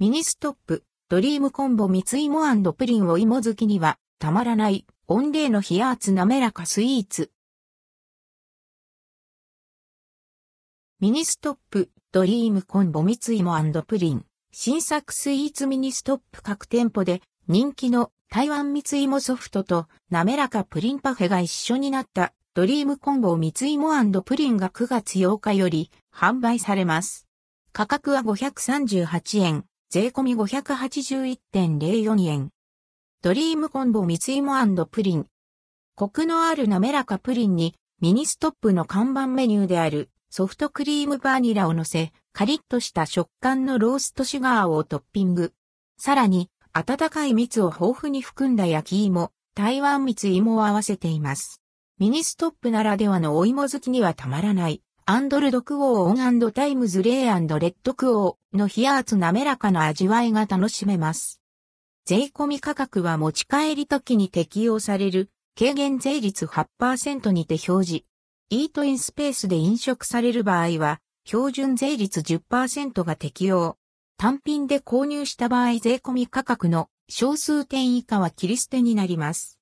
ミニストップ、ドリームコンボ蜜いもプリンお芋好きにはたまらない、温冷のひやあつ滑らかスイーツ。ミニストップ、ドリームコンボ蜜いもプリン。新作スイーツミニストップ各店舗で人気の台湾蜜いもソフトと滑らかプリンパフェが一緒になったドリームコンボ蜜いもプリンが9月8日より販売されます。価格は538円。税込み581.04円。ドリームコンボ蜜いもプリン。コクのある滑らかプリンにミニストップの看板メニューであるソフトクリームバニラを乗せ、カリッとした食感のローストシュガーをトッピング。さらに、温かい蜜を豊富に含んだ焼き芋、台湾蜜芋を合わせています。ミニストップならではのお芋好きにはたまらないアンドルドクオーオンタイムズレイレッドクオーの冷圧滑らかな味わいが楽しめます。税込み価格は持ち帰り時に適用される軽減税率8%にて表示。イートインスペースで飲食される場合は標準税率10%が適用。単品で購入した場合税込み価格の小数点以下は切り捨てになります。